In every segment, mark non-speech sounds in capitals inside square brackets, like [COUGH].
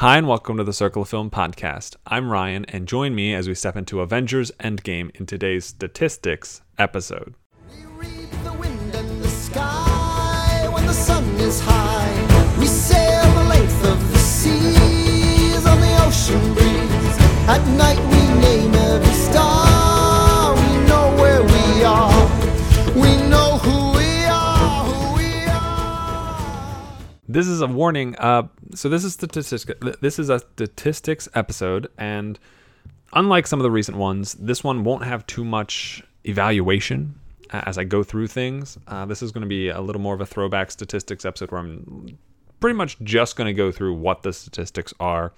Hi, and welcome to the Circle of Film podcast. I'm Ryan, and join me as we step into Avengers Endgame in today's statistics episode. We read the wind and the sky when the sun is high. We sail the length of the seas on the ocean breeze. At night we name every star. This is a warning. Uh, so this is statistics. This is a statistics episode, and unlike some of the recent ones, this one won't have too much evaluation as I go through things. Uh, this is going to be a little more of a throwback statistics episode where I'm pretty much just going to go through what the statistics are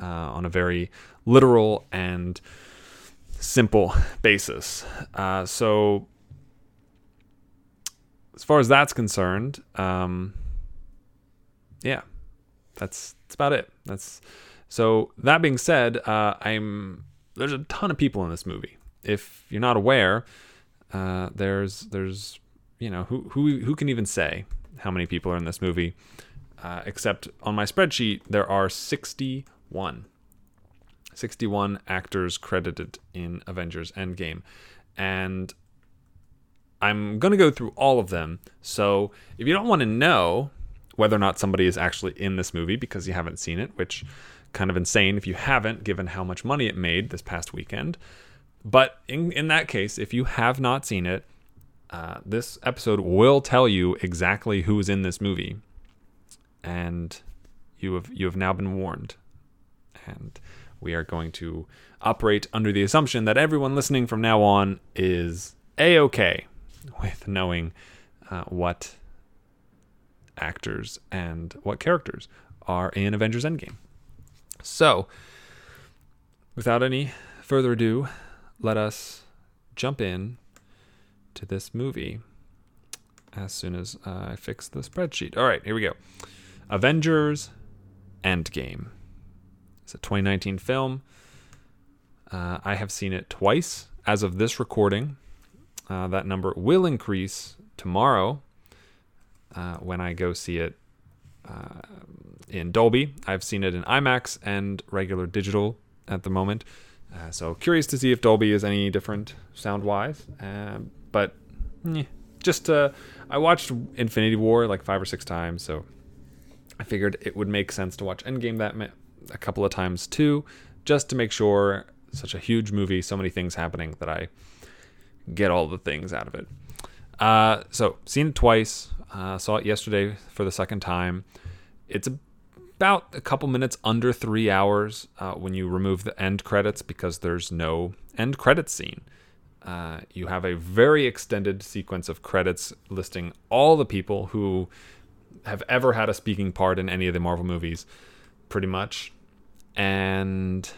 uh, on a very literal and simple basis. Uh, so, as far as that's concerned, um, yeah, that's that's about it. That's so. That being said, uh, I'm there's a ton of people in this movie. If you're not aware, uh, there's there's you know who who who can even say how many people are in this movie? Uh, except on my spreadsheet, there are 61. 61 actors credited in Avengers Endgame. And I'm going to go through all of them. So if you don't want to know whether or not somebody is actually in this movie because you haven't seen it, which kind of insane if you haven't, given how much money it made this past weekend. But in, in that case, if you have not seen it, uh, this episode will tell you exactly who is in this movie, and you have you have now been warned. And we are going to operate under the assumption that everyone listening from now on is a okay with knowing uh, what actors and what characters are in Avengers Endgame. So, without any further ado, let us jump in to this movie as soon as I fix the spreadsheet. All right, here we go. Avengers Endgame. It's a 2019 film. Uh, I have seen it twice as of this recording. Uh, that number will increase tomorrow uh, when I go see it uh, in Dolby. I've seen it in IMAX and regular digital at the moment. Uh, so curious to see if Dolby is any different sound wise. Um, but eh, just uh, I watched Infinity War like five or six times, so I figured it would make sense to watch Endgame that ma- a couple of times too, just to make sure such a huge movie, so many things happening that I get all the things out of it. Uh, so seen it twice. Uh, saw it yesterday for the second time. It's about a couple minutes under three hours uh, when you remove the end credits because there's no end credits scene. Uh, you have a very extended sequence of credits listing all the people who have ever had a speaking part in any of the Marvel movies, pretty much. And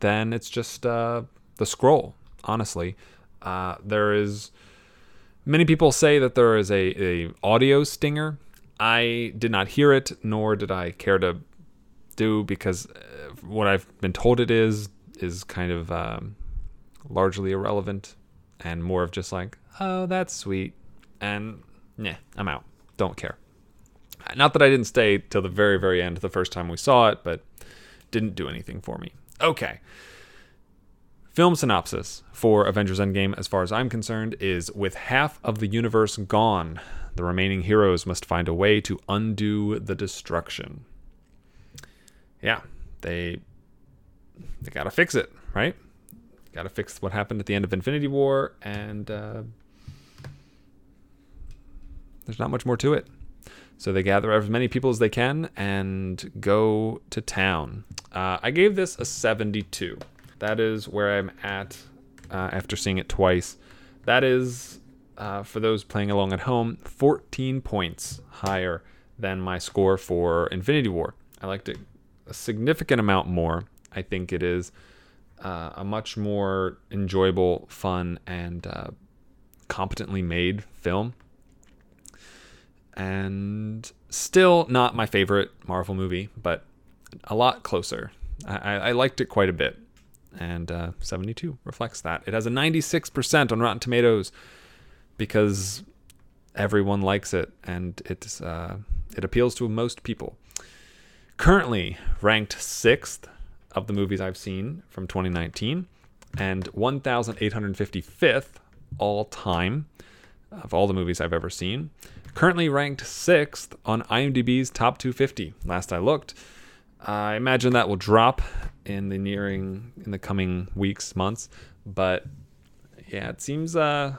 then it's just uh, the scroll, honestly. Uh, there is many people say that there is a, a audio stinger. I did not hear it, nor did I care to do because uh, what I've been told it is is kind of um, largely irrelevant and more of just like, oh, that's sweet, and yeah, I'm out. Don't care. Not that I didn't stay till the very, very end the first time we saw it, but didn't do anything for me. Okay. Film synopsis for Avengers Endgame, as far as I'm concerned, is with half of the universe gone, the remaining heroes must find a way to undo the destruction. Yeah, they they gotta fix it, right? Gotta fix what happened at the end of Infinity War, and uh, there's not much more to it. So they gather as many people as they can and go to town. Uh, I gave this a 72. That is where I'm at uh, after seeing it twice. That is, uh, for those playing along at home, 14 points higher than my score for Infinity War. I liked it a significant amount more. I think it is uh, a much more enjoyable, fun, and uh, competently made film and still not my favorite Marvel movie, but a lot closer. I, I liked it quite a bit, and uh, 72 reflects that. It has a 96% on Rotten Tomatoes because everyone likes it, and it's uh, it appeals to most people. Currently ranked sixth of the movies I've seen from 2019 and 1,855th all time of all the movies I've ever seen. Currently ranked sixth on IMDb's top 250. Last I looked, I imagine that will drop in the nearing in the coming weeks, months. But yeah, it seems uh,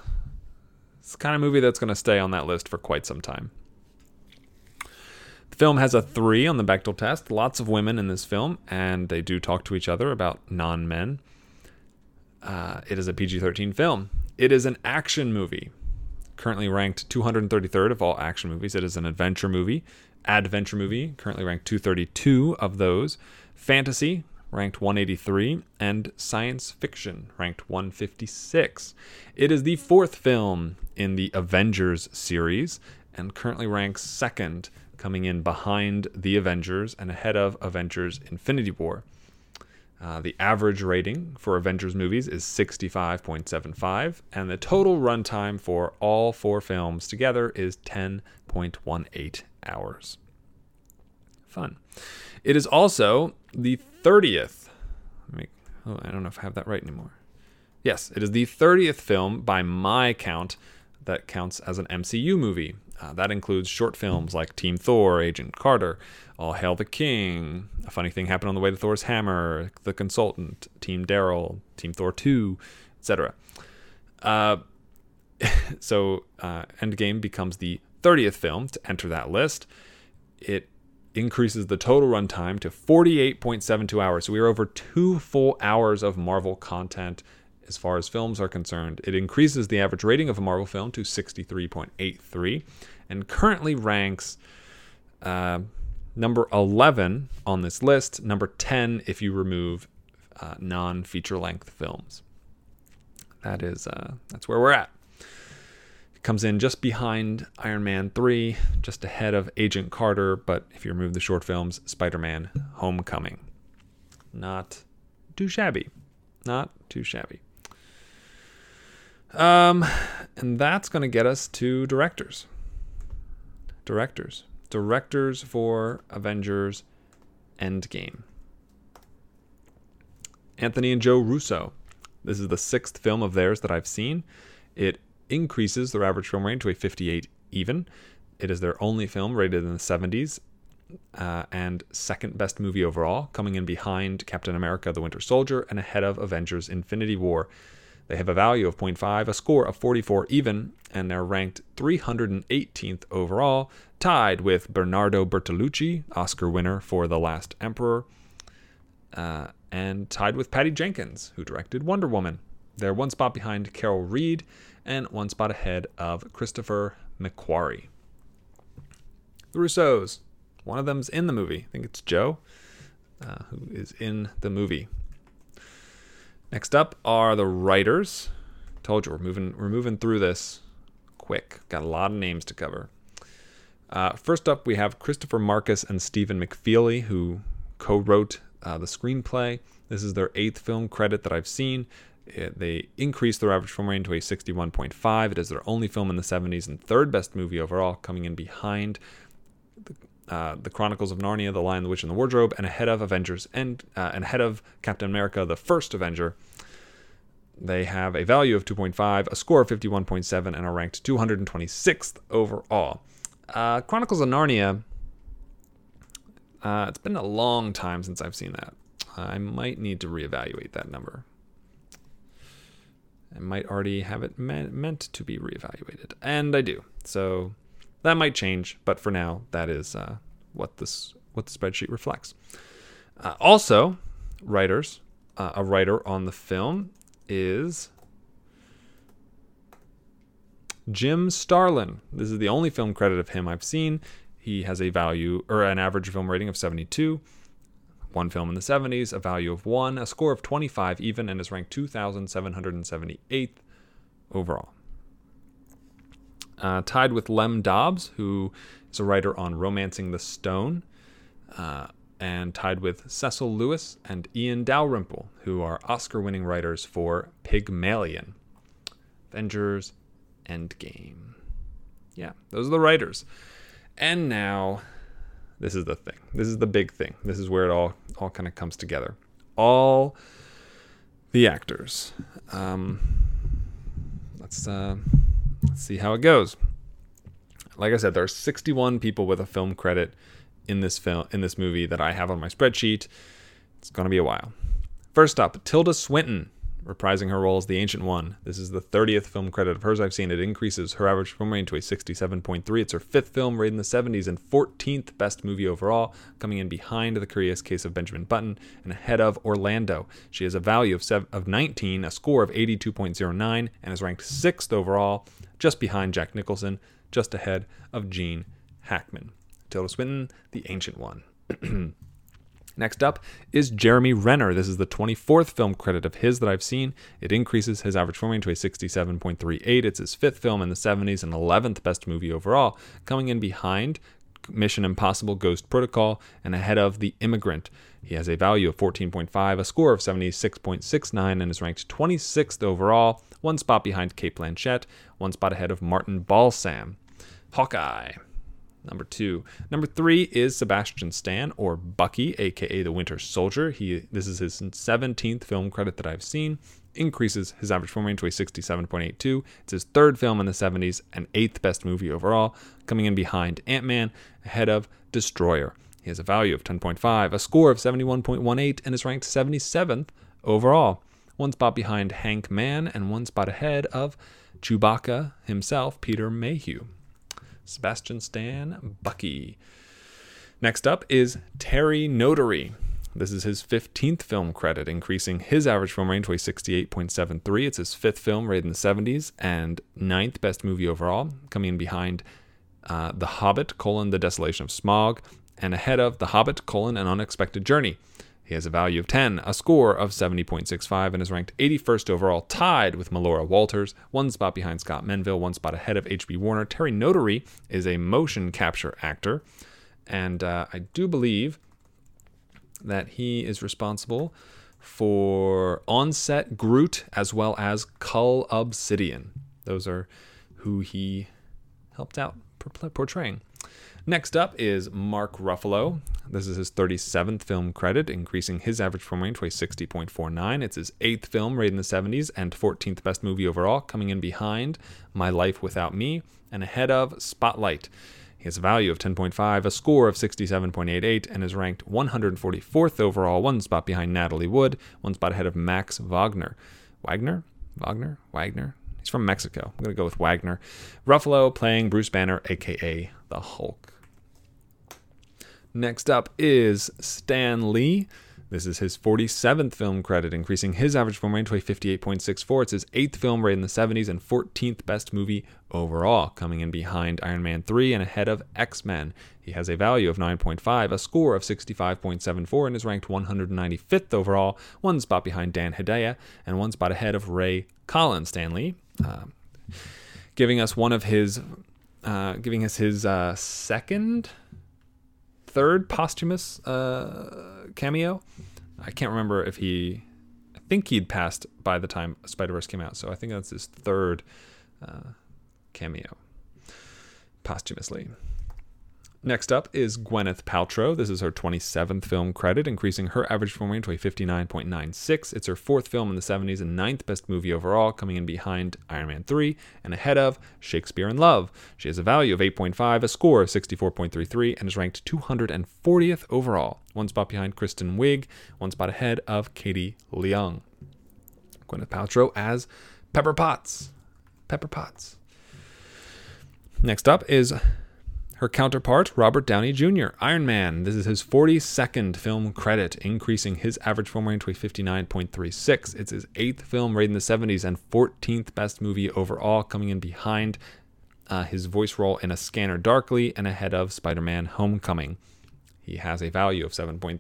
it's kind of movie that's going to stay on that list for quite some time. The film has a three on the Bechdel test. Lots of women in this film, and they do talk to each other about non men. Uh, it is a PG 13 film. It is an action movie. Currently ranked 233rd of all action movies. It is an adventure movie. Adventure movie, currently ranked 232 of those. Fantasy, ranked 183. And science fiction, ranked 156. It is the fourth film in the Avengers series and currently ranks second, coming in behind The Avengers and ahead of Avengers Infinity War. Uh, the average rating for Avengers movies is 65.75, and the total runtime for all four films together is 10.18 hours. Fun. It is also the 30th. Make, oh, I don't know if I have that right anymore. Yes, it is the 30th film by my count that counts as an MCU movie. Uh, that includes short films like Team Thor, Agent Carter, All Hail the King, A Funny Thing Happened on the Way to Thor's Hammer, The Consultant, Team Daryl, Team Thor 2, etc. Uh, [LAUGHS] so uh, Endgame becomes the 30th film to enter that list. It increases the total runtime to 48.72 hours. So we are over two full hours of Marvel content as far as films are concerned. It increases the average rating of a Marvel film to 63.83 and currently ranks uh, number 11 on this list, number 10 if you remove uh, non feature length films. That is, uh, that's where we're at. Comes in just behind Iron Man 3, just ahead of Agent Carter, but if you remove the short films, Spider Man Homecoming. Not too shabby. Not too shabby. Um, and that's going to get us to directors. Directors. Directors for Avengers Endgame. Anthony and Joe Russo. This is the sixth film of theirs that I've seen. It increases their average film rating to a 58 even. It is their only film rated in the 70s uh, and second best movie overall, coming in behind Captain America the Winter Soldier and ahead of Avengers Infinity War. They have a value of 0.5, a score of 44 even, and they're ranked 318th overall, tied with Bernardo Bertolucci, Oscar winner for The Last Emperor, uh, and tied with Patty Jenkins, who directed Wonder Woman. They're one spot behind Carol Reed and one spot ahead of Christopher McQuarrie. The Russos. One of them's in the movie. I think it's Joe, uh, who is in the movie. Next up are the writers. Told you we're moving we're moving through this quick. Got a lot of names to cover. Uh, first up, we have Christopher Markus and Stephen McFeely, who co-wrote uh, the screenplay. This is their eighth film credit that I've seen. It, they increased their average film rating to a 61.5. It is their only film in the 70s and third best movie overall, coming in behind the, uh, the Chronicles of Narnia, The Lion, the Witch, and the Wardrobe, and ahead of Avengers and uh, and ahead of Captain America, the first Avenger. They have a value of 2.5, a score of 51.7, and are ranked 226th overall. Uh, Chronicles of Narnia. Uh, it's been a long time since I've seen that. I might need to reevaluate that number. I might already have it me- meant to be reevaluated, and I do. So that might change, but for now, that is uh, what this what the spreadsheet reflects. Uh, also, writers, uh, a writer on the film is Jim Starlin. This is the only film credit of him I've seen. He has a value or an average film rating of 72. One film in the 70s, a value of 1, a score of 25 even, and is ranked 2,778th overall. Uh, tied with Lem Dobbs, who is a writer on Romancing the Stone, uh, and tied with Cecil Lewis and Ian Dalrymple, who are Oscar winning writers for Pygmalion, Avengers Endgame. Yeah, those are the writers. And now this is the thing. This is the big thing. This is where it all all kind of comes together. All the actors. Um, let's uh, let's see how it goes. Like I said, there are 61 people with a film credit in this film in this movie that I have on my spreadsheet. It's gonna be a while. First up, Tilda Swinton, reprising her role as the Ancient One. This is the 30th film credit of hers I've seen. It increases her average film rating to a 67.3. It's her fifth film rated in the 70s and 14th best movie overall, coming in behind The Curious Case of Benjamin Button and ahead of Orlando. She has a value of, sev- of 19, a score of 82.09, and is ranked sixth overall, just behind Jack Nicholson, just ahead of Gene Hackman. Tilda Swinton, the Ancient One. [CLEARS THROAT] Next up is Jeremy Renner. This is the 24th film credit of his that I've seen. It increases his average film rating to a 67.38. It's his fifth film in the 70s and 11th best movie overall, coming in behind Mission Impossible Ghost Protocol and ahead of The Immigrant. He has a value of 14.5, a score of 76.69, and is ranked 26th overall, one spot behind Cate Blanchett, one spot ahead of Martin Balsam. Hawkeye. Number two. Number three is Sebastian Stan, or Bucky, aka the Winter Soldier. He this is his 17th film credit that I've seen. Increases his average film rating to a 67.82. It's his third film in the 70s and eighth best movie overall, coming in behind Ant Man, ahead of Destroyer. He has a value of 10.5, a score of 71.18, and is ranked 77th overall. One spot behind Hank Mann, and one spot ahead of Chewbacca himself, Peter Mayhew. Sebastian Stan Bucky. Next up is Terry Notary. This is his 15th film credit, increasing his average film range to a 68.73. It's his fifth film rated in the 70s and ninth best movie overall, coming in behind uh, The Hobbit, colon, The Desolation of Smaug, and ahead of The Hobbit, colon, An Unexpected Journey. He has a value of 10, a score of 70.65, and is ranked 81st overall, tied with Melora Walters, one spot behind Scott Menville, one spot ahead of H.B. Warner. Terry Notary is a motion capture actor, and uh, I do believe that he is responsible for Onset Groot as well as Cull Obsidian. Those are who he helped out portraying. Next up is Mark Ruffalo. This is his 37th film credit, increasing his average film range to a 60.49. It's his eighth film rated in the 70s and 14th best movie overall, coming in behind My Life Without Me and ahead of Spotlight. He has a value of 10.5, a score of 67.88, and is ranked 144th overall, one spot behind Natalie Wood, one spot ahead of Max Wagner. Wagner? Wagner? Wagner? He's from Mexico. I'm going to go with Wagner. Ruffalo playing Bruce Banner, aka the Hulk. Next up is Stan Lee. This is his 47th film credit, increasing his average film rating to a 58.64. It's his eighth film rated in the 70s and 14th best movie overall, coming in behind Iron Man 3 and ahead of X Men. He has a value of 9.5, a score of 65.74, and is ranked 195th overall, one spot behind Dan Hedaya and one spot ahead of Ray Collins. Stan Lee, uh, giving us one of his, uh, giving us his uh, second third posthumous uh, cameo. I can't remember if he. I think he'd passed by the time Spider Verse came out, so I think that's his third uh, cameo posthumously. Next up is Gwyneth Paltrow. This is her 27th film credit, increasing her average film rating to a 59.96. It's her fourth film in the 70s and ninth best movie overall, coming in behind Iron Man 3 and ahead of Shakespeare in Love. She has a value of 8.5, a score of 64.33, and is ranked 240th overall, one spot behind Kristen Wiig, one spot ahead of Katie Leung. Gwyneth Paltrow as Pepper Potts. Pepper Potts. Next up is her counterpart, Robert Downey Jr., Iron Man. This is his 42nd film credit, increasing his average film rating to a 59.36. It's his eighth film rated in the 70s and 14th best movie overall, coming in behind uh, his voice role in A Scanner Darkly and ahead of Spider Man Homecoming. He has a value of 7.3,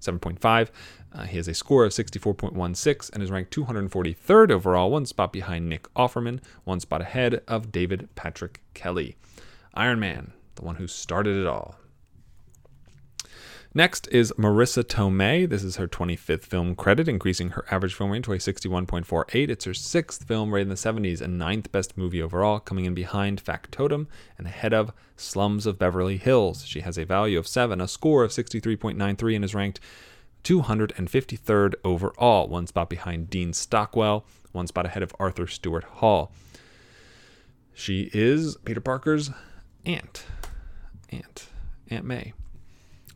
7.5. Uh, he has a score of 64.16 and is ranked 243rd overall, one spot behind Nick Offerman, one spot ahead of David Patrick Kelly. Iron Man, the one who started it all. Next is Marisa Tomei. This is her 25th film credit, increasing her average film rating to a 61.48. It's her sixth film rated in the 70s and ninth best movie overall, coming in behind Factotum and ahead of Slums of Beverly Hills. She has a value of 7, a score of 63.93, and is ranked 253rd overall, one spot behind Dean Stockwell, one spot ahead of Arthur Stewart Hall. She is Peter Parker's aunt. Aunt. Aunt May.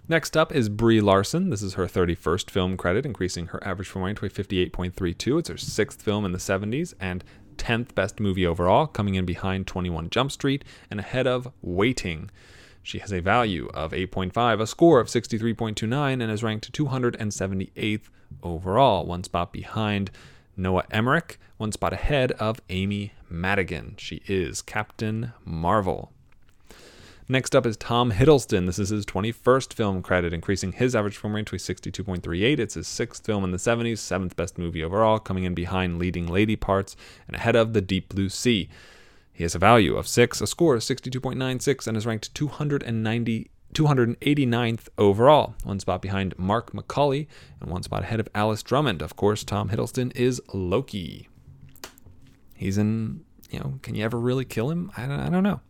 Next up is Brie Larson. This is her 31st film credit, increasing her average film rating to a 58.32. It's her sixth film in the 70s and 10th best movie overall, coming in behind 21 Jump Street and ahead of Waiting. She has a value of 8.5, a score of 63.29, and is ranked 278th overall, one spot behind Noah Emmerich, one spot ahead of Amy Madigan. She is Captain Marvel. Next up is Tom Hiddleston. This is his 21st film credit, increasing his average film rating to a 62.38. It's his sixth film in the 70s, seventh best movie overall, coming in behind leading lady parts and ahead of The Deep Blue Sea. He has a value of 6, a score of 62.96, and is ranked 290, 289th overall, one spot behind Mark McCauley and one spot ahead of Alice Drummond. Of course, Tom Hiddleston is Loki. He's in, you know, can you ever really kill him? I don't, I don't know.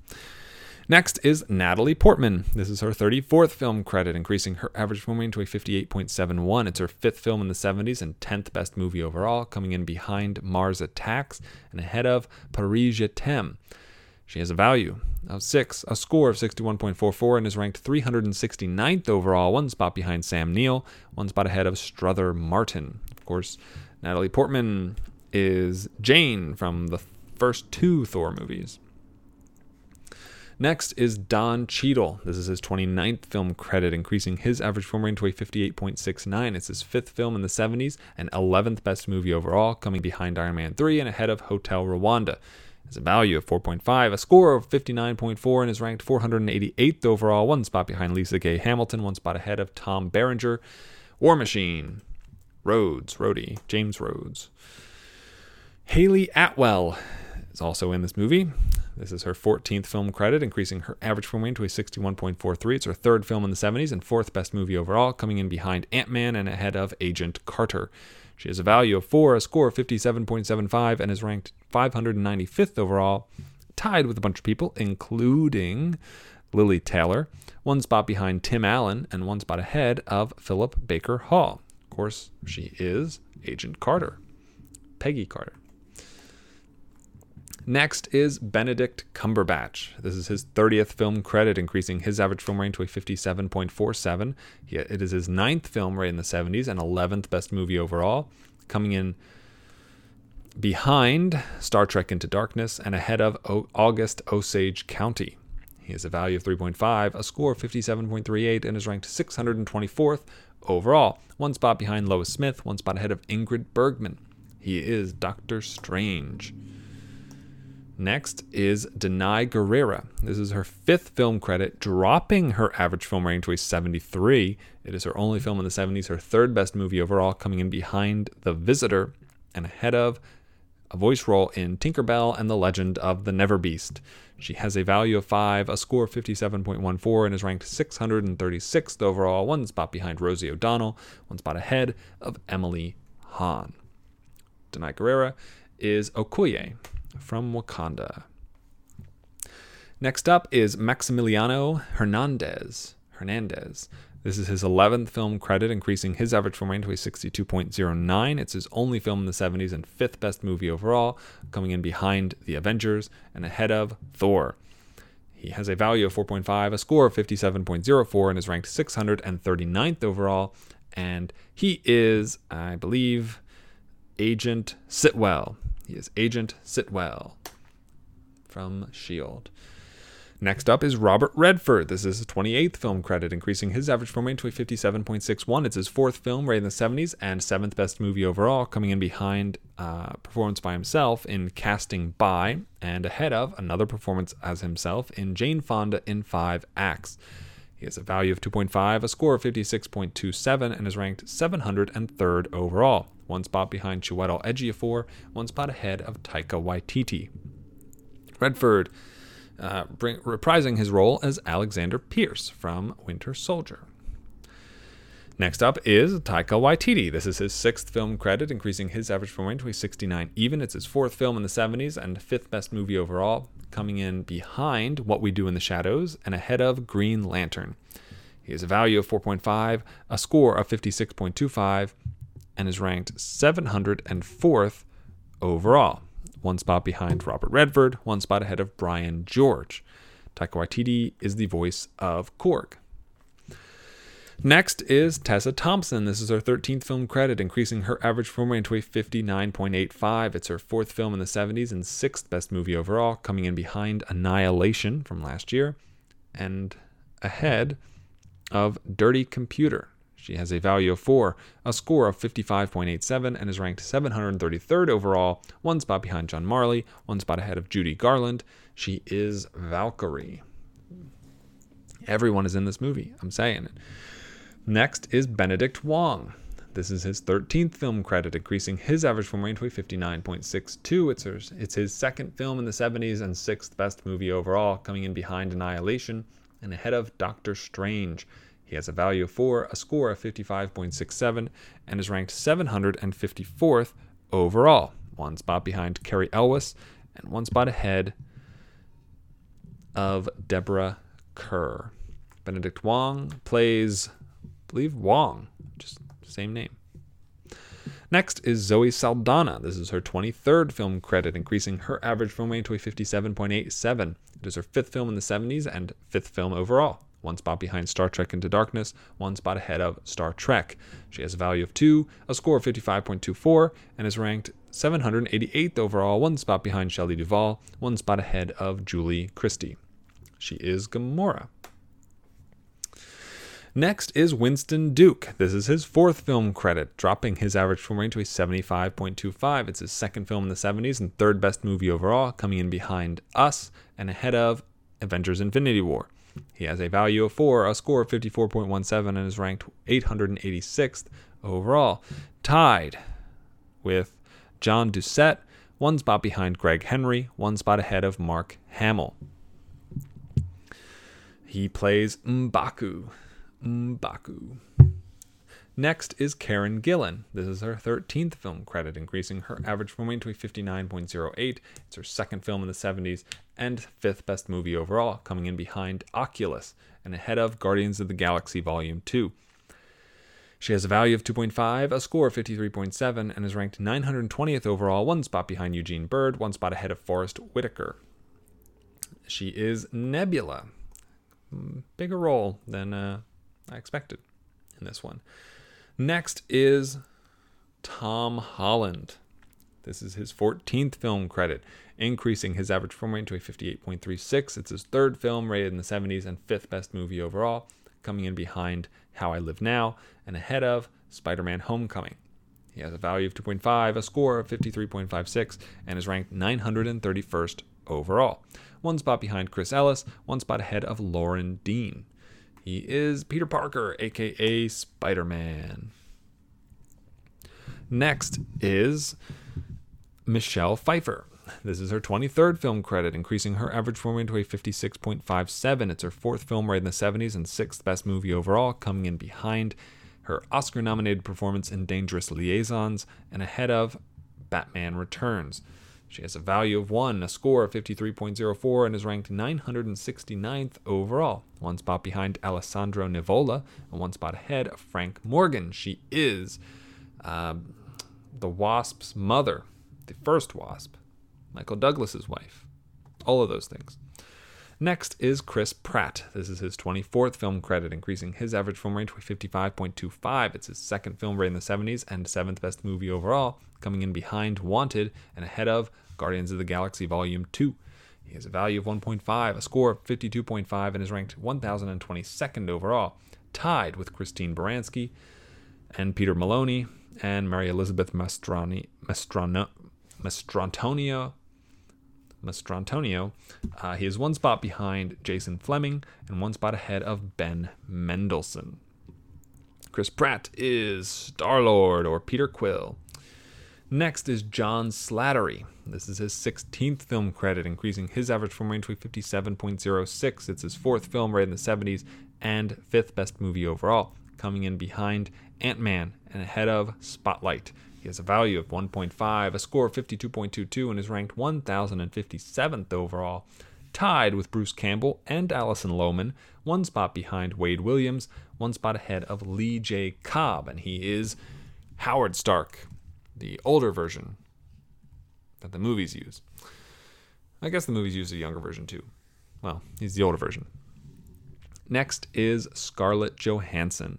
Next is Natalie Portman. This is her 34th film credit, increasing her average film rating to a 58.71. It's her fifth film in the 70s and 10th best movie overall, coming in behind Mars Attacks and ahead of Paris Je t'aime. She has a value of 6, a score of 61.44, and is ranked 369th overall, one spot behind Sam Neill, one spot ahead of Strother Martin. Of course, Natalie Portman is Jane from the first two Thor movies. Next is Don Cheadle. This is his 29th film credit, increasing his average film rating to a 58.69. It's his fifth film in the 70s and 11th best movie overall, coming behind Iron Man 3 and ahead of Hotel Rwanda. Has a value of 4.5, a score of 59.4, and is ranked 488th overall, one spot behind Lisa Gay Hamilton, one spot ahead of Tom Berenger. War Machine, Rhodes, Rhodey, James Rhodes. Hayley Atwell is also in this movie. This is her 14th film credit, increasing her average film rating to a 61.43. It's her third film in the 70s and fourth best movie overall, coming in behind Ant Man and ahead of Agent Carter. She has a value of 4, a score of 57.75, and is ranked 595th overall, tied with a bunch of people, including Lili Taylor, one spot behind Tim Allen, and one spot ahead of Philip Baker Hall. Of course, she is Agent Carter, Peggy Carter. Next is Benedict Cumberbatch. This is his 30th film credit, increasing his average film rating to a 57.47. It is his ninth film rated in the 70s and 11th best movie overall, coming in behind Star Trek Into Darkness and ahead of o- August Osage County. He has a value of 3.5, a score of 57.38, and is ranked 624th overall, one spot behind Lois Smith, one spot ahead of Ingrid Bergman. He is Doctor Strange. Next is Danai Gurira. This is her fifth film credit, dropping her average film rating to a 73. It is her only film in the 70s, her third best movie overall, coming in behind The Visitor and ahead of a voice role in Tinkerbell and the Legend of the Never Beast. She has a value of 5, a score of 57.14, and is ranked 636th overall, one spot behind Rosie O'Donnell, one spot ahead of Emily Hahn. Danai Gurira is Okoye from Wakanda. Next up is Maximiliano Hernandez. Hernandez. This is his 11th film credit, increasing his average film rating to a 62.09. It's his only film in the 70s and fifth best movie overall, coming in behind The Avengers and ahead of Thor. He has a value of 4.5, a score of 57.04, and is ranked 639th overall. And he is, I believe, Agent Sitwell. He is Agent Sitwell from S.H.I.E.L.D. Next up is Robert Redford. This is his 28th film credit, increasing his average film rating to a 57.61. It's his fourth film, rated in the 70s, and seventh best movie overall, coming in behind uh, performance by himself in Casting By, and ahead of another performance as himself in Jane Fonda in Five Acts. He has a value of 2.5, a score of 56.27, and is ranked 703rd overall, one spot behind Chiwetel Ejiofor, one spot ahead of Taika Waititi. Redford uh, bring, reprising his role as Alexander Pierce from Winter Soldier. Next up is Taika Waititi. This is his sixth film credit, increasing his average film rating to a 69 even. It's his fourth film in the 70s and fifth best movie overall, coming in behind What We Do in the Shadows and ahead of Green Lantern. He has a value of 4.5, a score of 56.25, and is ranked 704th overall. One spot behind Robert Redford, one spot ahead of Brian George. Taika Waititi is the voice of Korg. Next is Tessa Thompson. This is her 13th film credit, increasing her average film rating to a 59.85. It's her fourth film in the 70s and sixth best movie overall, coming in behind Annihilation from last year and ahead of Dirty Computer. She has a value of 4, a score of 55.87, and is ranked 733rd overall, one spot behind John Marley, one spot ahead of Judy Garland. She is Valkyrie. Everyone is in this movie. I'm saying it. Next is Benedict Wong. This is his 13th film credit, increasing his average film rating to a 59.62. It's, it's his second film in the 70s and sixth best movie overall, coming in behind Annihilation and ahead of Doctor Strange. He has a value of 4, a score of 55.67, and is ranked 754th overall, one spot behind Cary Elwes and one spot ahead of Deborah Kerr. Benedict Wong plays believe Wong, just same name. Next is Zoe Saldana. This is her 23rd film credit, increasing her average film rating to a 57.87. It is her fifth film in the 70s and fifth film overall. One spot behind Star Trek Into Darkness, one spot ahead of Star Trek. She has a value of 2, a score of 55.24, and is ranked 788th overall, one spot behind Shelley Duvall, one spot ahead of Julie Christie. She is Gamora. Next is Winston Duke. This is his fourth film credit, dropping his average film rating to a 75.25. It's his second film in the 70s and third best movie overall, coming in behind Us and ahead of Avengers Infinity War. He has a value of 4, a score of 54.17, and is ranked 886th overall, tied with John Doucette, one spot behind Greg Henry, one spot ahead of Mark Hamill. He plays M'Baku. M'Baku. Next is Karen Gillan. This is her 13th film credit, increasing her average from rating to a 59.08. It's her second film in the 70s and fifth best movie overall, coming in behind Oculus and ahead of Guardians of the Galaxy Volume 2. She has a value of 2.5, a score of 53.7, and is ranked 920th overall, one spot behind Eugene Bird, one spot ahead of Forest Whitaker. She is Nebula. Bigger role than uh, I expected in this one. Next is Tom Holland. This is his 14th film credit, increasing his average film rating to a 58.36. It's his third film rated in the 70s and fifth best movie overall, coming in behind How I Live Now and ahead of Spider Man Homecoming. He has a value of 2.5, a score of 53.56, and is ranked 931st overall. One spot behind Chris Ellis, one spot ahead of Lauren Dean. He is Peter Parker, aka Spider Man. Next is Michelle Pfeiffer. This is her 23rd film credit, increasing her average rating to a 56.57. It's her fourth film rated in the 70s and sixth best movie overall, coming in behind her Oscar nominated performance in Dangerous Liaisons and ahead of Batman Returns. She has a value of 1, a score of 53.04, and is ranked 969th overall, one spot behind Alessandro Nivola, and one spot ahead of Frank Morgan. She is uh, the Wasp's mother, the first Wasp, Michael Douglas's wife, all of those things. Next is Chris Pratt. This is his 24th film credit, increasing his average film rating to 55.25. It's his second film rated in the 70s and seventh best movie overall, coming in behind Wanted and ahead of Guardians of the Galaxy Volume 2. He has a value of 1.5, a score of 52.5, and is ranked 1022nd overall, tied with Christine Baranski and Peter Maloney and Mary Elizabeth Mastrani, Mastrantonio Mastrantonio. Uh, he is one spot behind Jason Flemyng and one spot ahead of Ben Mendelsohn. Chris Pratt is Star Lord or Peter Quill. Next is John Slattery. This is his 16th film credit, increasing his average film range to 57.06. It's his fourth film right in the 70s and fifth best movie overall, coming in behind Ant Man and ahead of Spotlight. He has a value of 1.5, a score of 52.22, and is ranked 1057th overall, tied with Bruce Campbell and Alison Lohman, one spot behind Wade Williams, one spot ahead of Lee J. Cobb, and he is Howard Stark, the older version that the movies use. I guess the movies use a younger version too. Well, he's the older version. Next is Scarlett Johansson.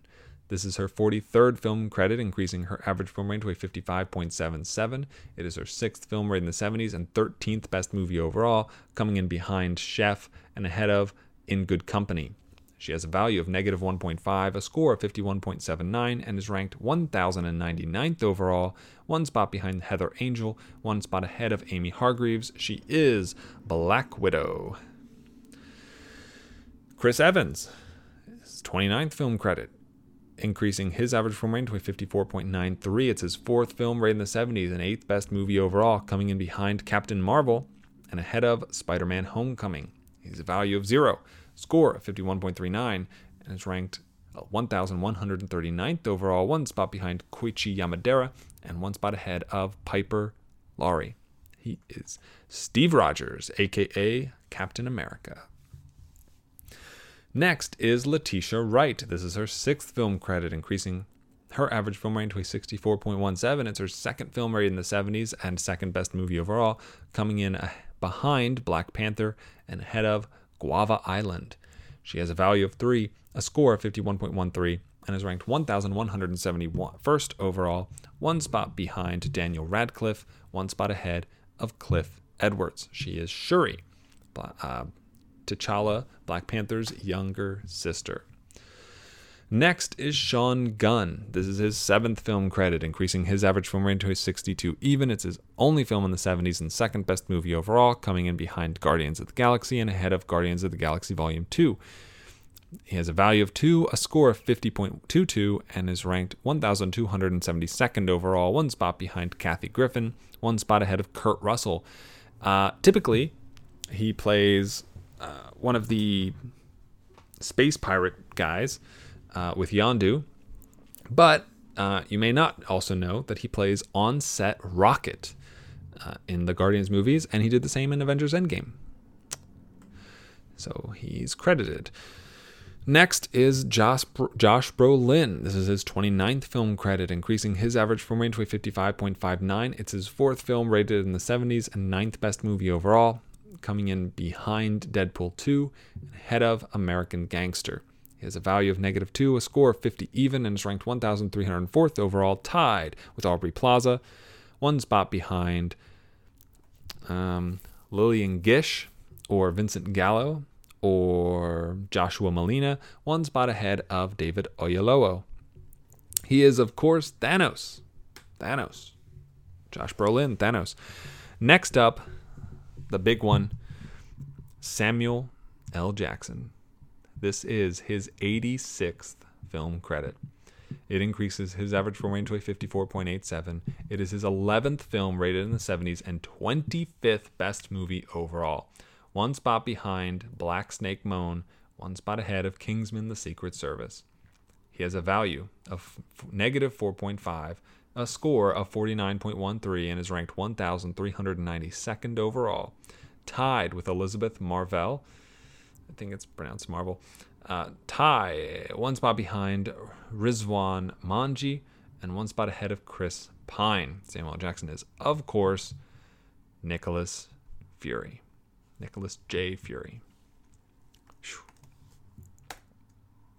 This is her 43rd film credit, increasing her average film rating to a 55.77. It is her sixth film rated in the 70s and 13th best movie overall, coming in behind Chef and ahead of In Good Company. She has a value of negative 1.5, a score of 51.79, and is ranked 1099th overall, one spot behind Heather Angel, one spot ahead of Amy Hargreaves. She is Black Widow. Chris Evans, his 29th film credit, increasing his average film rating to a 54.93. It's his fourth film rated in the 70s and eighth best movie overall, coming in behind Captain Marvel and ahead of Spider Man Homecoming. He's a value of zero, score of 51.39, and is ranked 1,139th overall, one spot behind Koichi Yamadera and one spot ahead of Piper Laurie. He is Steve Rogers, aka Captain America. Next is Letitia Wright. This is her sixth film credit, increasing her average film rating to a 64.17. It's her second film rated in the 70s and second best movie overall, coming in behind Black Panther and ahead of Guava Island. She has a value of 3, a score of 51.13, and is ranked 1,171st overall, one spot behind Daniel Radcliffe, one spot ahead of Cliff Edwards. She is Shuri, uh, T'Challa, Black Panther's younger sister. Next is Sean Gunn. This is his seventh film credit, increasing his average film rating to a 62 even. It's his only film in the 70s and second best movie overall, coming in behind Guardians of the Galaxy and ahead of Guardians of the Galaxy Volume 2. He has a value of 2, a score of 50.22, and is ranked 1,272nd overall, one spot behind Kathy Griffin, one spot ahead of Kurt Russell. Uh, typically, he plays uh, one of the space pirate guys uh, with Yondu, but uh, you may not also know that he plays on set Rocket uh, in the Guardians movies, and he did the same in Avengers Endgame. So he's credited. Next is Josh, Josh Brolin. This is his 29th film credit, increasing his average film rating to a 55.59. It's his fourth film rated in the 70s and ninth best movie overall, coming in behind Deadpool 2 and ahead of American Gangster. He has a value of negative 2, a score of 50 even, and is ranked 1,304th overall, tied with Aubrey Plaza, one spot behind um, Lillian Gish or Vincent Gallo or Joshua Malina, one spot ahead of David Oyelowo. He is, of course, Thanos. Thanos. Josh Brolin, Thanos. Next up, the big one, Samuel L. Jackson. This is his 86th film credit. It increases his average film rating to a 54.87. It is his 11th film rated in the 70s and 25th best movie overall one spot behind Black Snake Moan, one spot ahead of Kingsman The Secret Service. He has a value of negative 4.5, a score of 49.13, and is ranked 1,392nd overall, tied with Elizabeth Marvel. I think it's pronounced Marvel. Uh, tie one spot behind Rizwan Manji, and one spot ahead of Chris Pine. Samuel Jackson is, of course, Nicholas Fury. Nicholas J. Fury.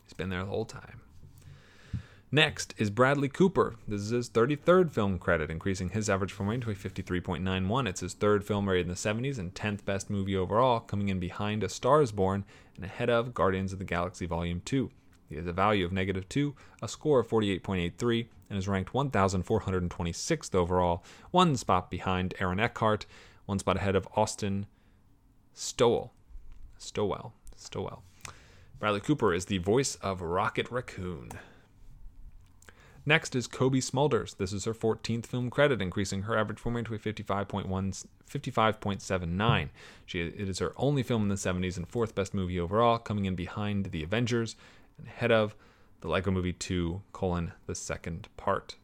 He's been there the whole time. Next is Bradley Cooper. This is his 33rd film credit, increasing his average film rating to a 53.91. It's his third film rated in the 70s and 10th best movie overall, coming in behind A Star is Born and ahead of Guardians of the Galaxy Volume 2. He has a value of negative 2, a score of 48.83, and is ranked 1,426th overall, one spot behind Aaron Eckhart, one spot ahead of Austin Stowell. Stowell. Stowell. Bradley Cooper is the voice of Rocket Raccoon. Next is Cobie Smulders. This is her 14th film credit, increasing her average film rating to a 55.1, 55.79. She, it is her only film in the 70s and fourth best movie overall, coming in behind The Avengers and ahead of the Lego Movie 2, colon, the second part.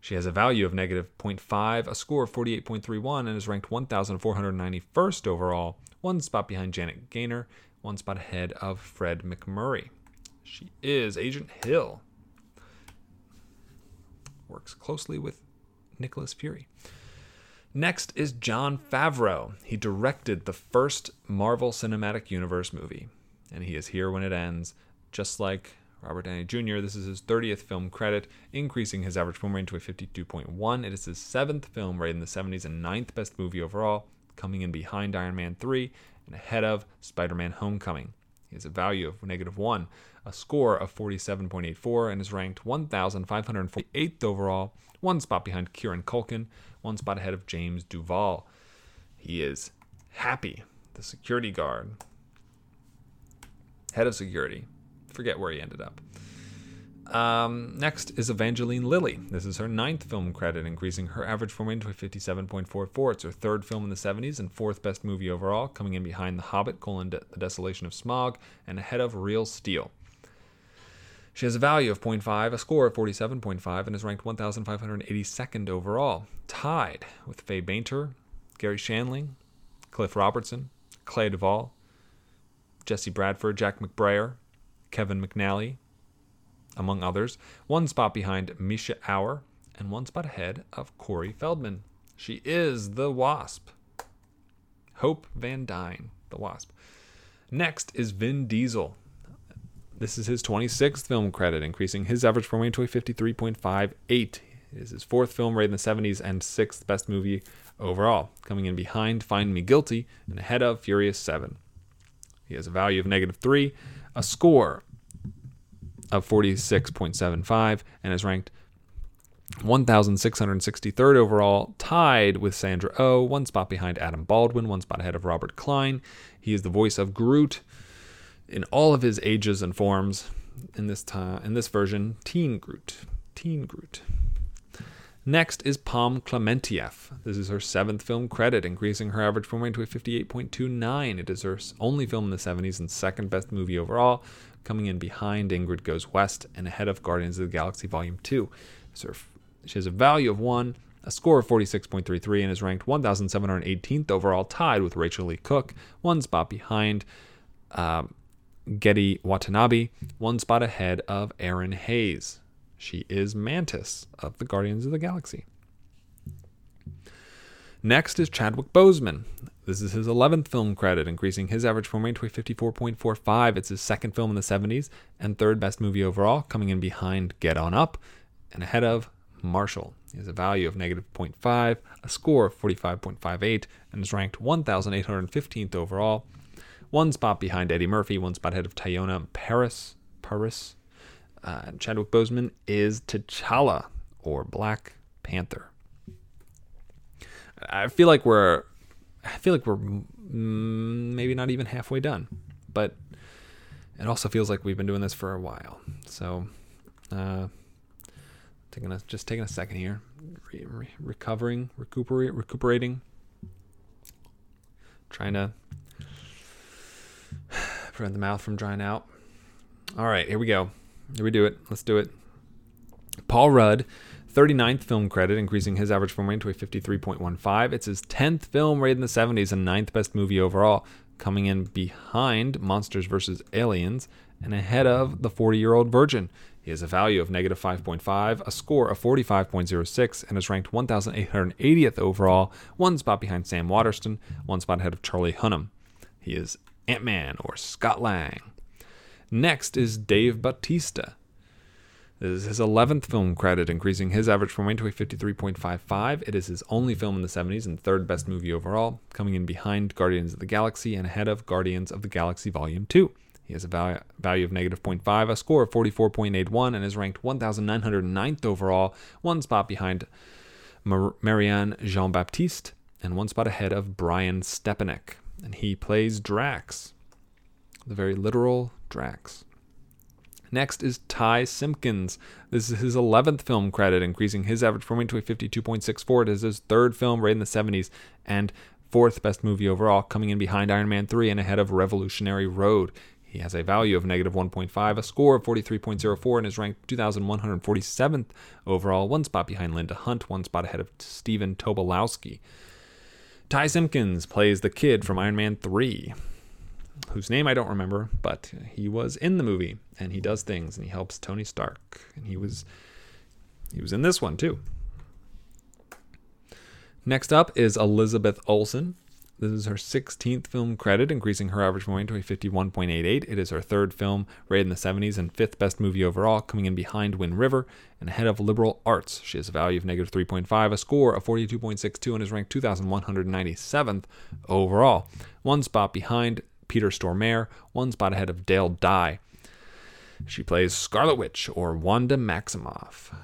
She has a value of negative 0.5, a score of 48.31, and is ranked 1,491st overall, one spot behind Janet Gaynor, one spot ahead of Fred MacMurray. She is Agent Hill. Works closely with Nicholas Fury. Next is Jon Favreau. He directed the first Marvel Cinematic Universe movie, and he is here when it ends, just like Robert Downey Jr. This is his 30th film credit, increasing his average film rating to a 52.1. It is his seventh film rated in the 70s and ninth best movie overall, coming in behind Iron Man 3 and ahead of Spider Man Homecoming. He has a value of negative 1, a score of 47.84, and is ranked 1,548th overall, one spot behind Kieran Culkin, one spot ahead of James Duval. He is happy, the security guard, head of security. Forget where he ended up. Um, next is Evangeline Lilly. This is her ninth film credit, increasing her average film rating to a 57.44. It's her third film in the 70s and fourth best movie overall, coming in behind The Hobbit, colon, The Desolation of Smaug and ahead of Real Steel. She has a value of 0.5, a score of 47.5, and is ranked 1,582nd overall, tied with Faye Bainter, Garry Shandling, Cliff Robertson, Clea DuVall, Jesse Bradford, Jack McBrayer, Kevin McNally, among others, one spot behind Misha Auer, and one spot ahead of Corey Feldman. She is the Wasp. Hope Van Dyne, the Wasp. Next is Vin Diesel. This is his 26th film credit, increasing his average film rating to a 53.58. It is his fourth film rated in the 70s and sixth best movie overall, coming in behind Find Me Guilty and ahead of Furious 7. He has a value of negative 3, a score of 46.75, and is ranked 1,663rd overall, tied with Sandra O, oh, one spot behind Adam Baldwin, one spot ahead of Robert Klein. He is the voice of Groot in all of his ages and forms. In this time, in this version, Teen Groot, Teen Groot. Next is Pom Klementieff. This is her seventh film credit, increasing her average film rating to a 58.29. It is her only film in the 70s and second best movie overall, coming in behind Ingrid Goes West and ahead of Guardians of the Galaxy Volume 2. So she has a value of 1, a score of 46.33, and is ranked 1,718th overall, tied with Rachael Leigh Cook, one spot behind um, Gedde Watanabe, one spot ahead of Aaron Hayes. She is Mantis of the Guardians of the Galaxy. Next is Chadwick Boseman. This is his 11th film credit, increasing his average film rating to a 54.45. It's his second film in the 70s and third best movie overall, coming in behind Get On Up and ahead of Marshall. He has a value of negative 0.5, a score of 45.58, and is ranked 1,815th overall. One spot behind Eddie Murphy, one spot ahead of Teyonah Parris. Parris uh, Chadwick Boseman is T'Challa or Black Panther. I feel like we're, I feel like we're mm, maybe not even halfway done, but it also feels like we've been doing this for a while. So, uh, taking a just taking a second here, re- re- recovering, recuperating, trying to prevent the mouth from drying out. All right, here we go. Here we do it. Let's do it. Paul Rudd, 39th film credit, increasing his average film rating to a 53.15. It's his 10th film rated in the 70s and 9th best movie overall, coming in behind Monsters vs. Aliens and ahead of The 40 Year Old Virgin. He has a value of negative 5.5, a score of 45.06, and is ranked 1,880th overall, one spot behind Sam Waterston, one spot ahead of Charlie Hunnam. He is Ant Man or Scott Lang. Next is Dave Bautista. This is his 11th film credit, increasing his average from rating to a 53.55. It is his only film in the 70s and third best movie overall, coming in behind Guardians of the Galaxy and ahead of Guardians of the Galaxy Volume 2. He has a value, value of negative 0.5, a score of 44.81, and is ranked 1,909th overall, one spot behind Mar- Marianne Jean Baptiste, and one spot ahead of Brian Stepanek. And he plays Drax, the very literal Drax. Next is Ty Simpkins. This is his 11th film credit, increasing his average film to a 52.64. It is his third film rated in the 70s and fourth best movie overall, coming in behind Iron Man 3 and ahead of Revolutionary Road. He has a value of negative 1.5, a score of 43.04, and is ranked 2,147th overall, one spot behind Linda Hunt, one spot ahead of Stephen Tobolowsky. Ty Simpkins plays the kid from Iron Man 3, whose name I don't remember, but he was in the movie and he does things and he helps Tony Stark. And he was he was in this one too. Next up is Elizabeth Olsen. This is her 16th film credit, increasing her average point to a 51.88. It is her third film, rated in the 70s, and fifth best movie overall, coming in behind Wind River and ahead of Liberal Arts. She has a value of negative 3.5, a score of 42.62, and is ranked 2,197th overall. One spot behind Peter Stormare, one spot ahead of Dale Dye. She plays Scarlet Witch or Wanda Maximoff.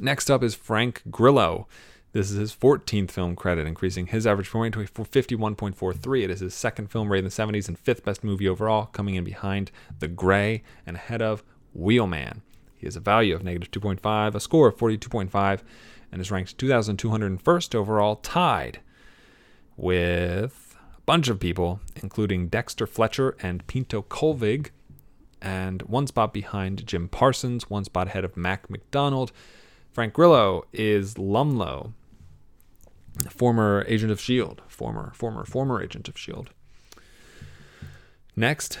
Next up is Frank Grillo. This is his 14th film credit, increasing his average point to a 51.43. It is his second film rated in the 70s and fifth best movie overall, coming in behind The Grey and ahead of Wheelman. He has a value of negative 2.5, a score of 42.5, and is ranked 2,201st overall, tied with a bunch of people, including Dexter Fletcher and Pinto Colvig, and one spot behind Jim Parsons, one spot ahead of Mac McDonald. Frank Grillo is Rumlow, former agent of Shield, former former former agent of Shield. Next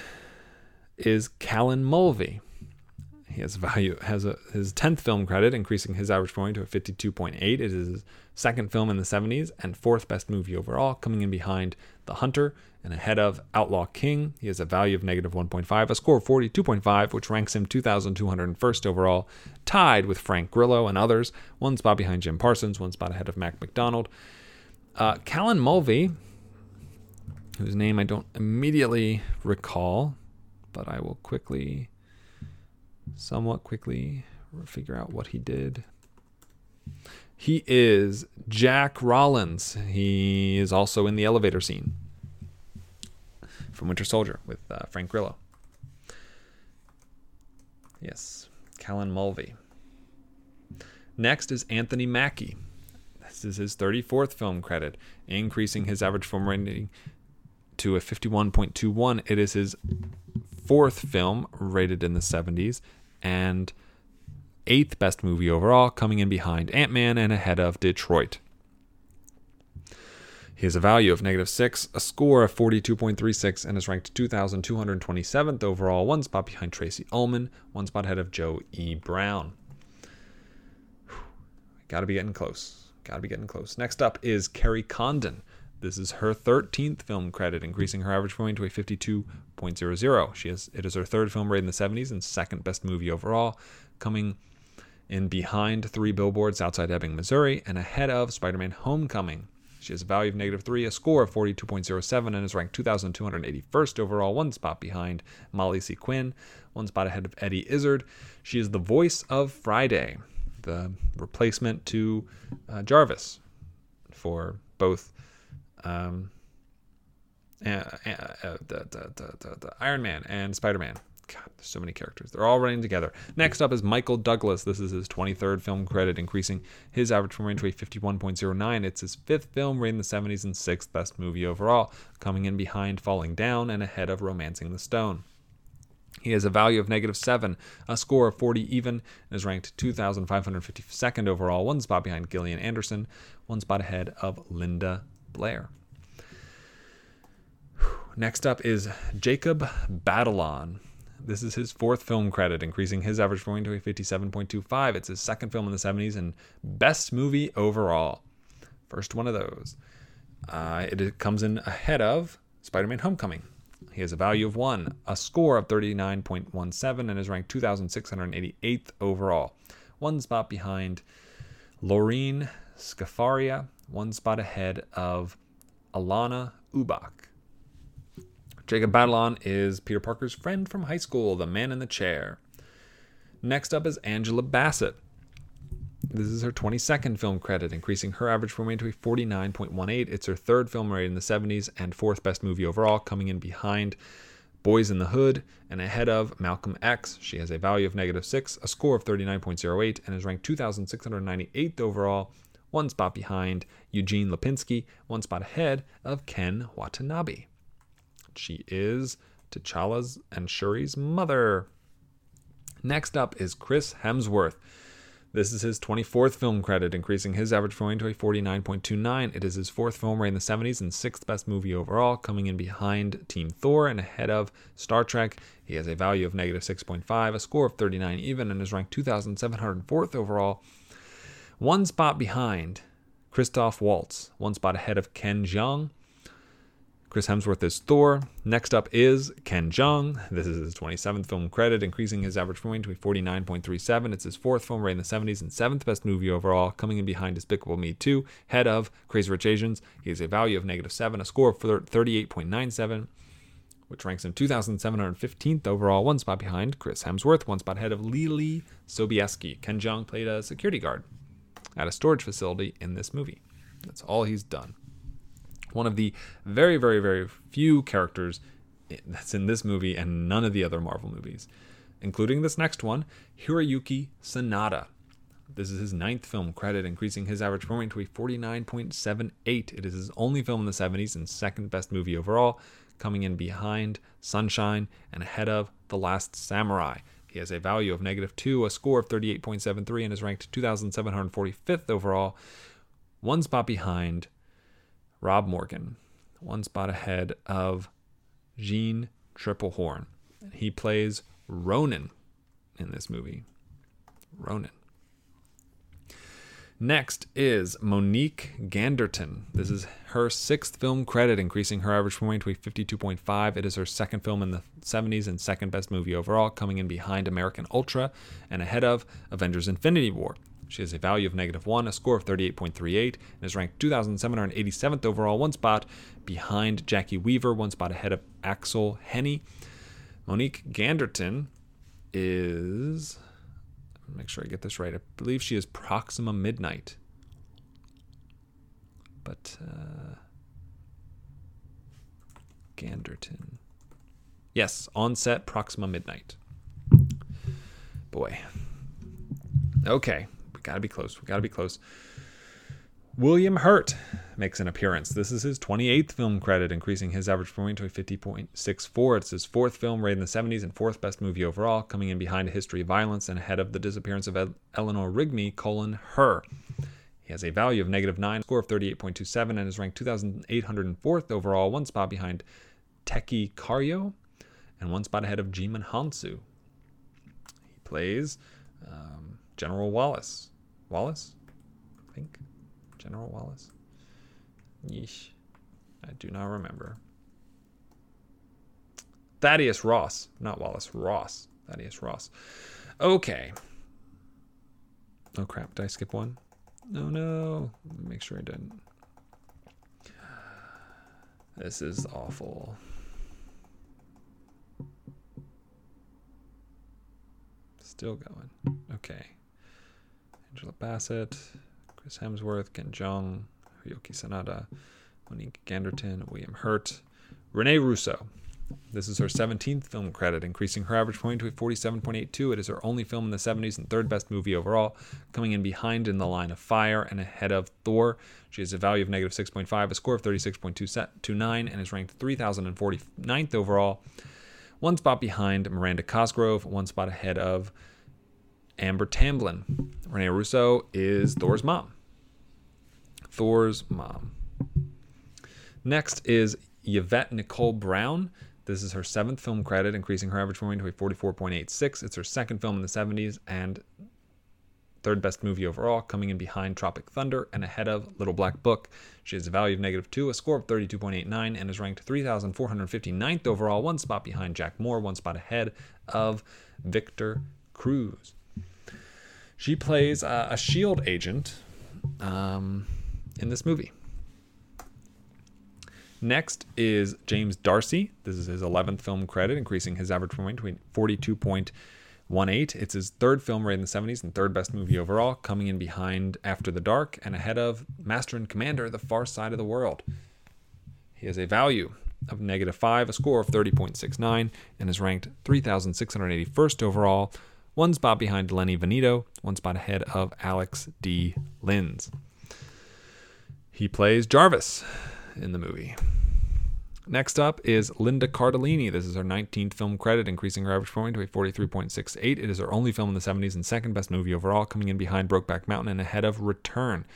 is Callan Mulvey. He has value has a, his tenth film credit, increasing his average point to a fifty-two point eight. It is his second film in the seventies and fourth best movie overall, coming in behind The Hunter and ahead of Outlaw King. He has a value of negative one point five, a score of forty-two point five, which ranks him two thousand two hundred first overall, tied with Frank Grillo and others. One spot behind Jim Parsons, one spot ahead of Mac McDonald. Uh, Callan Mulvey, whose name I don't immediately recall, but I will quickly, somewhat quickly, figure out what he did. He is Jack Rollins. He is also in the elevator scene from Winter Soldier with uh, Frank Grillo. Yes, Callan Mulvey. Next is Anthony Mackie. This is his 34th film credit, increasing his average film rating to a 51.21. It is his fourth film rated in the 70s and eighth best movie overall, coming in behind Ant Man and ahead of Detroit. He has a value of negative 6, a score of 42.36, and is ranked 2,227th overall, one spot behind Tracey Ullman, one spot ahead of Joe E. Brown. Got to be getting close. Got to be getting close. Next up is Kerry Condon. This is her 13th film credit, increasing her average point to a 52.00. She has it is her third film rated in the 70s and second best movie overall, coming in behind Three Billboards Outside Ebbing, Missouri, and ahead of Spider-Man: Homecoming. She has a value of negative 3, a score of 42.07, and is ranked 2,281st overall, one spot behind Molly C. Quinn, one spot ahead of Eddie Izzard. She is the voice of Friday, the replacement to uh, Jarvis for both um, uh, uh, the, the, the, the, Iron Man and Spider Man. God, there's so many characters. They're all running together. Next up is Michael Douglas. This is his 23rd film credit, increasing his average film range to 51.09. It's his fifth film, rating the 70s, and sixth best movie overall, coming in behind Falling Down and ahead of Romancing the Stone. He has a value of negative 7, a score of 40 even, and is ranked 2,552nd overall, one spot behind Gillian Anderson, one spot ahead of Linda Blair. Next up is Jacob Batalon. This is his fourth film credit, increasing his average point to a 57.25. It's his second film in the 70s and best movie overall. First one of those. Uh, it comes in ahead of Spider Man Homecoming. He has a value of 1, a score of 39.17, and is ranked 2,688th overall. One spot behind Lorene Scafaria, one spot ahead of Alanna Ubach. Jacob Batalon is Peter Parker's friend from high school, the man in the chair. Next up is Angela Bassett. This is her 22nd film credit, increasing her average film rating to a 49.18. It's her third film rated in the 70s and fourth best movie overall, coming in behind Boys in the Hood and ahead of Malcolm X. She has a value of negative 6, a score of 39.08, and is ranked 2,698th overall, one spot behind Eugene Lipinski, one spot ahead of Ken Watanabe. She is T'Challa's and Shuri's mother. Next up is Chris Hemsworth. This is his 24th film credit, increasing his average point to a 49.29. It is his fourth film rated in the 70s and sixth best movie overall, coming in behind Team Thor and ahead of Star Trek. He has a value of negative 6.5, a score of 39 even, and is ranked 2,704th overall. One spot behind Christoph Waltz, one spot ahead of Ken Jeong, Chris Hemsworth is Thor. Next up is Ken Jeong. This is his 27th film credit, increasing his average point to a 49.37. It's his fourth film rated in the 70s and seventh best movie overall, coming in behind Despicable Me 2, head of Crazy Rich Asians. He has a value of negative 7, a score of 38.97, which ranks him 2,715th overall, one spot behind Chris Hemsworth, one spot ahead of Lily Sobieski. Ken Jeong played a security guard at a storage facility in this movie. That's all he's done one of the very, very, very few characters that's in this movie and none of the other Marvel movies, including this next one, Hiroyuki Sanada. This is his ninth film credit, increasing his average point to a 49.78. It is his only film in the 70s and second best movie overall, coming in behind Sunshine and ahead of The Last Samurai. He has a value of negative 2, a score of 38.73, and is ranked 2,745th overall, one spot behind Rob Morgan, one spot ahead of Jeanne Tripplehorn. He plays Ronan in this movie. Ronan. Next is Monique Ganderton. This is her sixth film credit, increasing her average point to a 52.5. It is her second film in the 70s and second best movie overall, coming in behind American Ultra and ahead of Avengers Infinity War. She has a value of negative 1, a score of 38.38, and is ranked 2,787th overall, one spot behind Jacki Weaver, one spot ahead of Aksel Hennie. Monique Ganderton is, make sure I get this right, I believe she is Proxima Midnight. But, uh, Ganderton. Yes, Onset Proxima Midnight. Boy. Okay, Gotta be close. We gotta be close. William Hurt makes an appearance. This is his 28th film credit, increasing his average point to a 50.64. It's his fourth film rated in the 70s and fourth best movie overall, coming in behind A History of Violence and ahead of The Disappearance of Eleanor Rigby, colon, her. He has a value of negative 9, score of 38.27, and is ranked 2,804th overall, one spot behind Tchéky Karyo and one spot ahead of Djimon Hounsou. He plays um, General Wallace Wallace? I think. General Wallace? Yeesh. I do not remember. Thaddeus Ross. Not Wallace. Ross. Thaddeus Ross. Okay. Oh crap. Did I skip one? No, no. Make sure I didn't. This is awful. Still going. Okay. Angela Bassett, Chris Hemsworth, Ken Jeong, Hiroyuki Sanada, Monique Ganderton, William Hurt, Renee Russo. This is her 17th film credit, increasing her average point to a 47.82. It is her only film in the 70s and third best movie overall, coming in behind in the line of fire and ahead of Thor. She has a value of negative 6.5, a score of 36.29, and is ranked 3,049th overall. One spot behind Miranda Cosgrove, one spot ahead of Amber Tamblyn. Renee Russo is Thor's mom. Thor's mom. Next is Yvette Nicole Brown. This is her seventh film credit, increasing her average point to a 44.86. It's her second film in the 70s and third best movie overall, coming in behind Tropic Thunder and ahead of Little Black Book. She has a value of negative 2, a score of 32.89, and is ranked 3,459th overall, one spot behind Jack Moore, one spot ahead of Victor Cruz. She plays a shield agent um, in this movie. Next is James D'Arcy. This is his 11th film credit, increasing his average point between 42.18. It's his third film rated in the 70s and third best movie overall, coming in behind After the Dark and ahead of Master and Commander, The Far Side of the World. He has a value of negative 5, a score of 30.69, and is ranked 3,681st overall, one spot behind Lenny Venito, one spot ahead of Alex D. Linz. He plays Jarvis in the movie. Next up is Linda Cardellini. This is her 19th film credit, increasing her average point to a 43.68. It is her only film in the 70s and second best movie overall, coming in behind Brokeback Mountain and ahead of Return.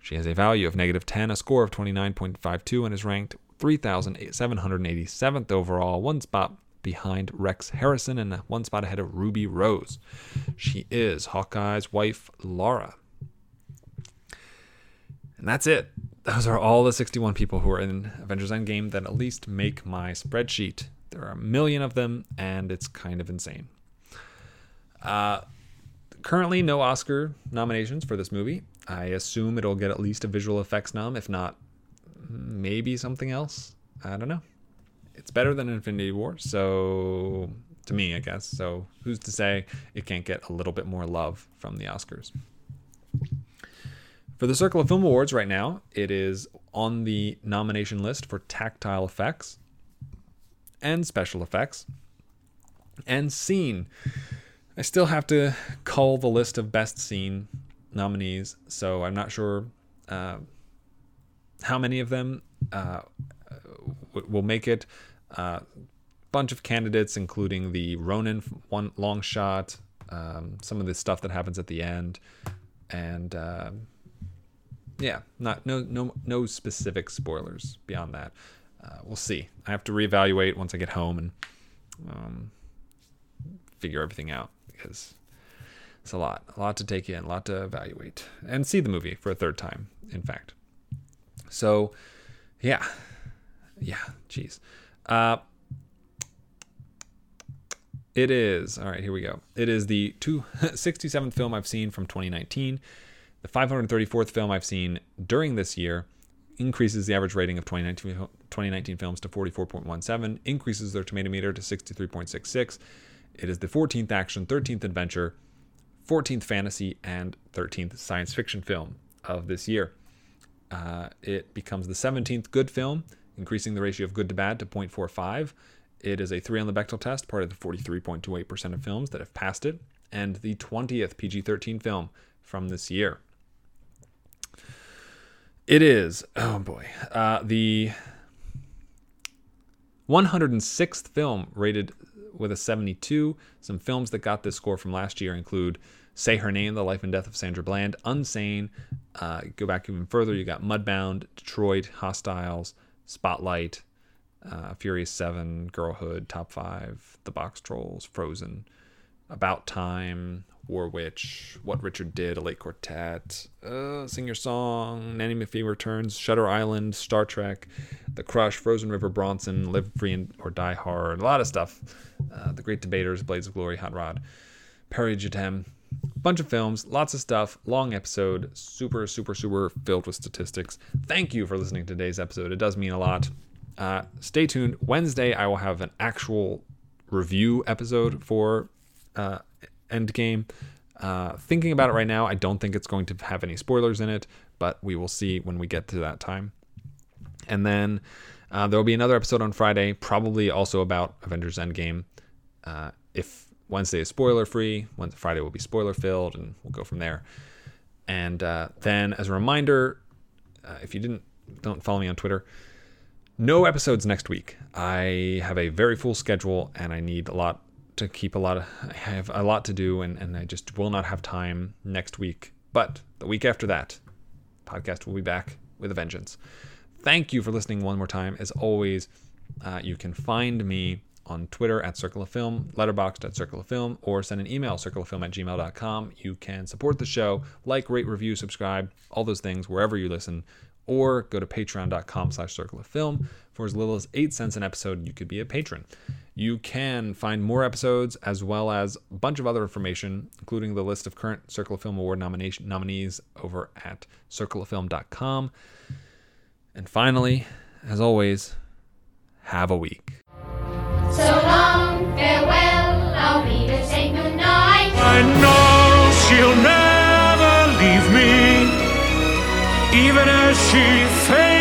She has a value of negative 10, a score of 29.52, and is ranked 3,787th overall, one spot behind Rex Harrison and one spot ahead of Ruby Rose. She is Hawkeye's wife, Laura. And that's it. Those are all the 61 people who are in Avengers Endgame that at least make my spreadsheet. There are a million of them, and it's kind of insane. Uh, currently, no Oscar nominations for this movie. I assume it'll get at least a visual effects nom, if not, maybe something else. I don't know. It's better than Infinity War, so to me, I guess. So who's to say it can't get a little bit more love from the Oscars? For the Circle of Film Awards right now, it is on the nomination list for tactile effects and special effects and scene. I still have to cull the list of best scene nominees, so I'm not sure uh, how many of them uh, will make it. A uh, bunch of candidates, including the Ronin one long shot, um, some of the stuff that happens at the end, and uh, yeah, not no no no specific spoilers beyond that. Uh, we'll see. I have to reevaluate once I get home and um, figure everything out because it's a lot, a lot to take in, a lot to evaluate, and see the movie for a third time. In fact, so yeah, yeah, jeez. Uh, it is all right. Here we go. It is the 267th [LAUGHS] film I've seen from 2019. The 534th film I've seen during this year increases the average rating of 2019, 2019 films to 44.17, increases their tomato meter to 63.66. It is the 14th action, 13th adventure, 14th fantasy, and 13th science fiction film of this year. Uh, it becomes the 17th good film, increasing the ratio of good to bad to 0.45. It is a 3 on the Bechdel test, part of the 43.28% of films that have passed it, and the 20th PG 13 film from this year. It is, oh boy, uh, the 106th film rated with a 72. Some films that got this score from last year include Say Her Name, The Life and Death of Sandra Bland, Unsane. Uh, go back even further, you got Mudbound, Detroit, Hostiles, Spotlight, uh, Furious 7, Girlhood, Top 5, The Box Trolls, Frozen, About Time, War Witch, What Richard Did, A Late Quartet, uh, Sing Your Song, Nanny McPhee Returns, Shutter Island, Star Trek, The Crush, Frozen River Bronson, Live Free and, or Die Hard, a lot of stuff. Uh, the Great Debaters, Blades of Glory, Hot Rod, Perry Jatem, bunch of films, lots of stuff, long episode, super, super, super filled with statistics. Thank you for listening to today's episode. It does mean a lot. Uh, stay tuned. Wednesday, I will have an actual review episode for uh, Endgame. Uh, thinking about it right now, I don't think it's going to have any spoilers in it, but we will see when we get to that time. And then uh, there will be another episode on Friday, probably also about Avengers Endgame. Uh, if Wednesday is spoiler free, Friday will be spoiler filled, and we'll go from there. And uh, then, as a reminder, uh, if you didn't don't follow me on Twitter, no episodes next week. I have a very full schedule, and I need a lot to keep a lot of I have a lot to do and, and I just will not have time next week. But the week after that, podcast will be back with a vengeance. Thank you for listening one more time. As always, uh, you can find me on Twitter at Circle of Film, letterboxd at Circle of Film, or send an email, circleoffilm at gmail.com. You can support the show, like, rate, review, subscribe, all those things wherever you listen, or go to patreon.com slash circle of film. For as little as 8 cents an episode, you could be a patron. You can find more episodes as well as a bunch of other information, including the list of current Circle of Film Award nomination nominees over at circleoffilm.com. And finally, as always, have a week. So long, farewell. I know she'll never leave me, even as she fades